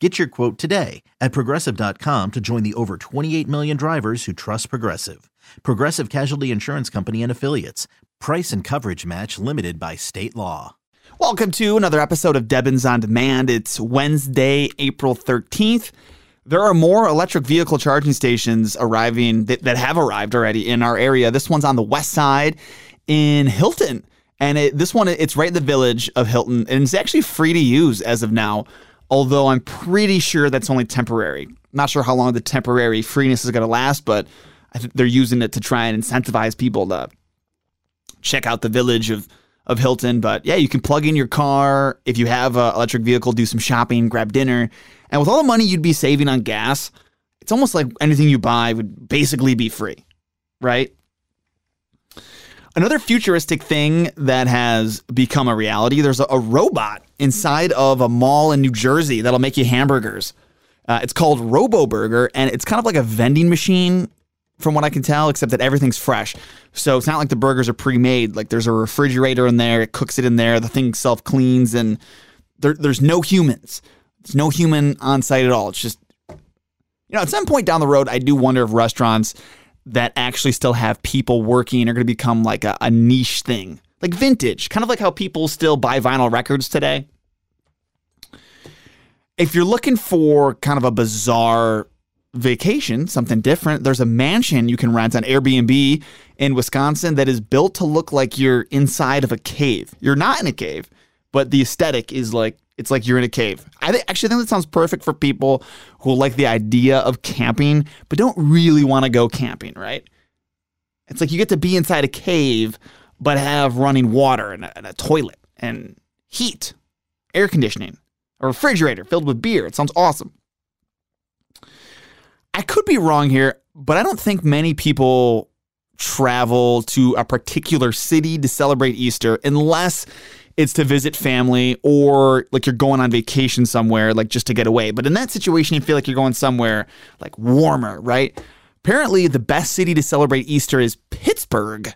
Get your quote today at progressive.com to join the over 28 million drivers who trust Progressive. Progressive Casualty Insurance Company and Affiliates. Price and coverage match limited by state law. Welcome to another episode of Debbins on Demand. It's Wednesday, April 13th. There are more electric vehicle charging stations arriving that, that have arrived already in our area. This one's on the west side in Hilton. And it, this one, it's right in the village of Hilton, and it's actually free to use as of now. Although I'm pretty sure that's only temporary. Not sure how long the temporary freeness is going to last, but I they're using it to try and incentivize people to check out the village of of Hilton. But yeah, you can plug in your car if you have an electric vehicle, do some shopping, grab dinner, and with all the money you'd be saving on gas, it's almost like anything you buy would basically be free, right? Another futuristic thing that has become a reality there's a, a robot inside of a mall in New Jersey that'll make you hamburgers. Uh, it's called Robo Burger, and it's kind of like a vending machine, from what I can tell, except that everything's fresh. So it's not like the burgers are pre made. Like there's a refrigerator in there, it cooks it in there, the thing self cleans, and there, there's no humans. There's no human on site at all. It's just, you know, at some point down the road, I do wonder if restaurants that actually still have people working are going to become like a, a niche thing, like vintage, kind of like how people still buy vinyl records today. If you're looking for kind of a bizarre vacation, something different, there's a mansion you can rent on Airbnb in Wisconsin that is built to look like you're inside of a cave. You're not in a cave, but the aesthetic is like it's like you're in a cave. I th- actually think that sounds perfect for people who like the idea of camping, but don't really want to go camping, right? It's like you get to be inside a cave, but have running water and a, and a toilet and heat, air conditioning, a refrigerator filled with beer. It sounds awesome. I could be wrong here, but I don't think many people travel to a particular city to celebrate Easter unless it's to visit family or like you're going on vacation somewhere, like just to get away. But in that situation, you feel like you're going somewhere like warmer, right? Apparently, the best city to celebrate Easter is Pittsburgh.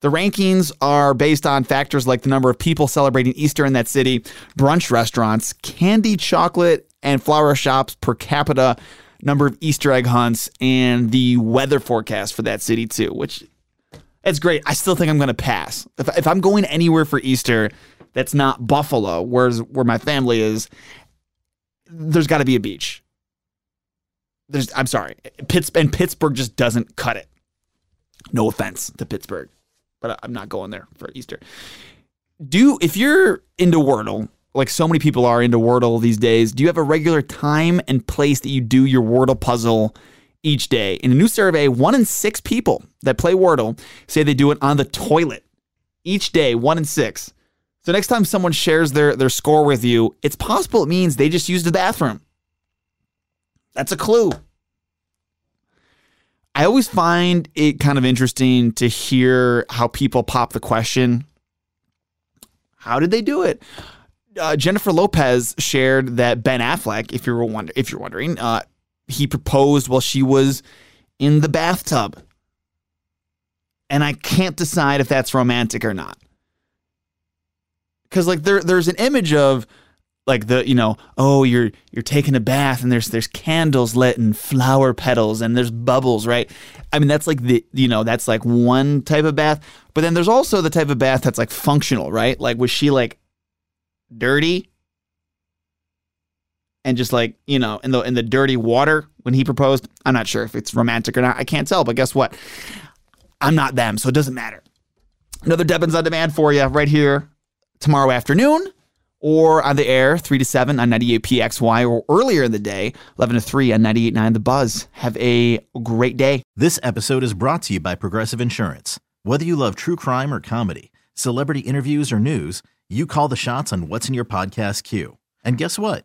The rankings are based on factors like the number of people celebrating Easter in that city, brunch restaurants, candy, chocolate, and flower shops per capita, number of Easter egg hunts, and the weather forecast for that city, too, which it's great. I still think I'm going to pass. If, if I'm going anywhere for Easter that's not Buffalo, where's where my family is, there's got to be a beach. There's, I'm sorry, Pitts and Pittsburgh just doesn't cut it. No offense to Pittsburgh, but I'm not going there for Easter. Do if you're into Wordle, like so many people are into Wordle these days, do you have a regular time and place that you do your Wordle puzzle? Each day. In a new survey, one in six people that play Wordle say they do it on the toilet each day, one in six. So next time someone shares their, their score with you, it's possible it means they just used the bathroom. That's a clue. I always find it kind of interesting to hear how people pop the question How did they do it? Uh, Jennifer Lopez shared that Ben Affleck, if you're wonder, if you're wondering, uh, he proposed while she was in the bathtub. And I can't decide if that's romantic or not. Cuz like there there's an image of like the you know oh you're you're taking a bath and there's there's candles lit and flower petals and there's bubbles right i mean that's like the you know that's like one type of bath but then there's also the type of bath that's like functional right like was she like dirty and just like you know in the in the dirty water when he proposed. I'm not sure if it's romantic or not. I can't tell, but guess what? I'm not them, so it doesn't matter. Another Debbins on Demand for you right here tomorrow afternoon or on the air 3 to 7 on 98PXY or earlier in the day 11 to 3 on 98.9 The Buzz. Have a great day. This episode is brought to you by Progressive Insurance. Whether you love true crime or comedy, celebrity interviews or news, you call the shots on what's in your podcast queue. And guess what?